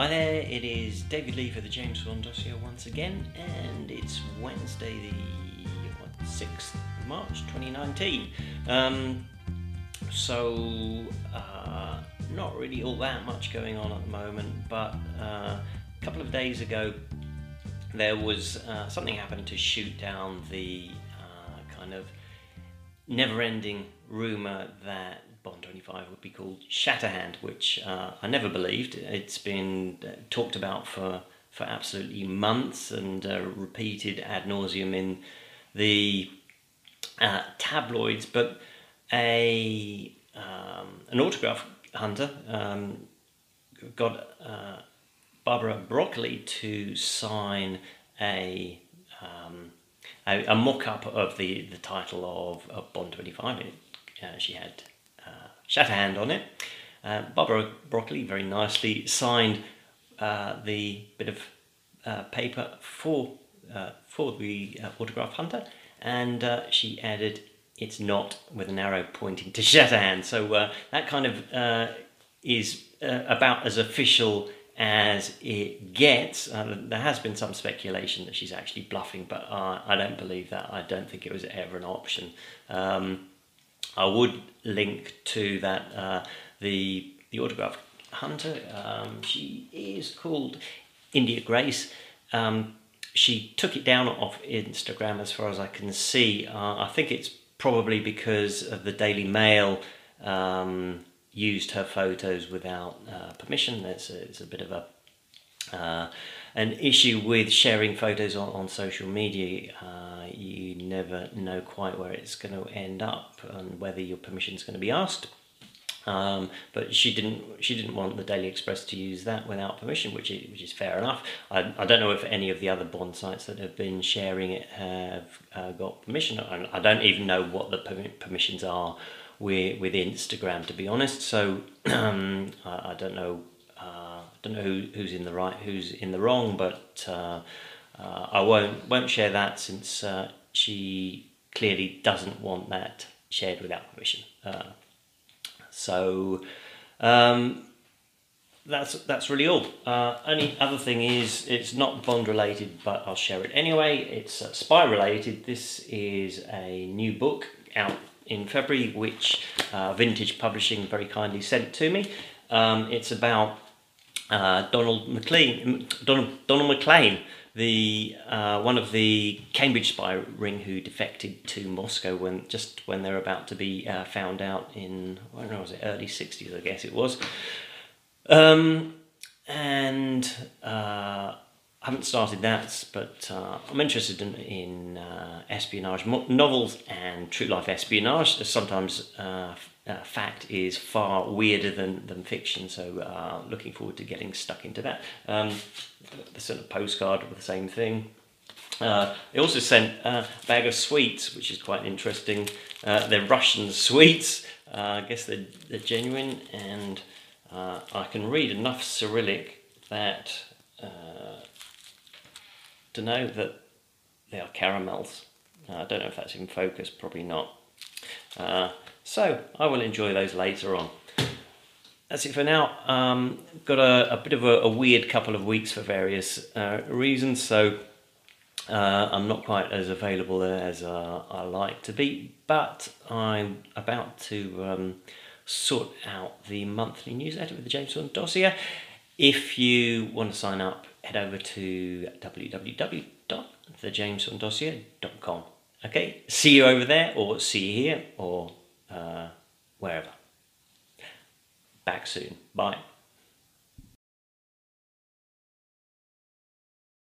Hi there, it is David Leigh for the James Bond dossier once again, and it's Wednesday, the what, 6th of March 2019. Um, so, uh, not really all that much going on at the moment, but uh, a couple of days ago there was uh, something happened to shoot down the uh, kind of never ending rumour that Bond 25 would be called Shatterhand, which uh, I never believed. It's been uh, talked about for, for absolutely months and uh, repeated ad nauseum in the uh, tabloids, but a um, an autograph hunter um, got uh, Barbara Broccoli to sign a um, a, a mock-up of the, the title of, of Bond 25. It, uh, she had Shatterhand on it. Uh, Barbara Broccoli very nicely signed uh, the bit of uh, paper for uh, for the uh, autograph hunter, and uh, she added "It's not" with an arrow pointing to Shatterhand. So that kind of is about as official as it gets. there has been some speculation that she's actually bluffing, but I don't believe that. I don't think it was ever an option. Um, I would link to that uh, the the autograph hunter. Um, she is called India Grace. Um, she took it down off Instagram, as far as I can see. Uh, I think it's probably because of the Daily Mail um, used her photos without uh, permission. It's a, it's a bit of a uh, an issue with sharing photos on, on social media. Uh, you never know quite where it's going to end up and whether your permission is going to be asked. Um, but she didn't. She didn't want the Daily Express to use that without permission, which is, which is fair enough. I, I don't know if any of the other Bond sites that have been sharing it have uh, got permission. I, I don't even know what the permissions are with with Instagram, to be honest. So um, I, I, don't know don't know who, who's in the right, who's in the wrong, but uh, uh, I won't won't share that since uh, she clearly doesn't want that shared without permission. Uh, so um, that's that's really all. Uh, only other thing is it's not Bond related, but I'll share it anyway. It's uh, spy related. This is a new book out in February, which Vintage Publishing very kindly sent to me. Um, it's about uh, Donald Maclean, Donald, Donald Maclean, the uh, one of the Cambridge spy ring who defected to Moscow when just when they're about to be uh, found out in I don't know was it? Early sixties I guess it was, um, and uh, I haven't started that, but uh, I'm interested in, in espionage novels and true life espionage. Sometimes uh, fact is far weirder than, than fiction, so uh, looking forward to getting stuck into that. Um, the sort of postcard with the same thing. Uh, they also sent a bag of sweets, which is quite interesting. Uh, they're Russian sweets. Uh, I guess they're, they're genuine, and uh, I can read enough Cyrillic that to know that they are caramels. I don't know if that's in focus, probably not. So I will enjoy those later on. That's it for now. Um, got a, a, bit of a, a, weird couple of weeks for various uh, reasons, so uh, I'm not quite as available as uh, I like to be, but I'm about to um, sort out the monthly newsletter with the James Bond dossier. If you want to sign up, head over to www.thejamesbonddossier.com. Okay, see you over there, or see you here, or uh, wherever. Back soon. Bye.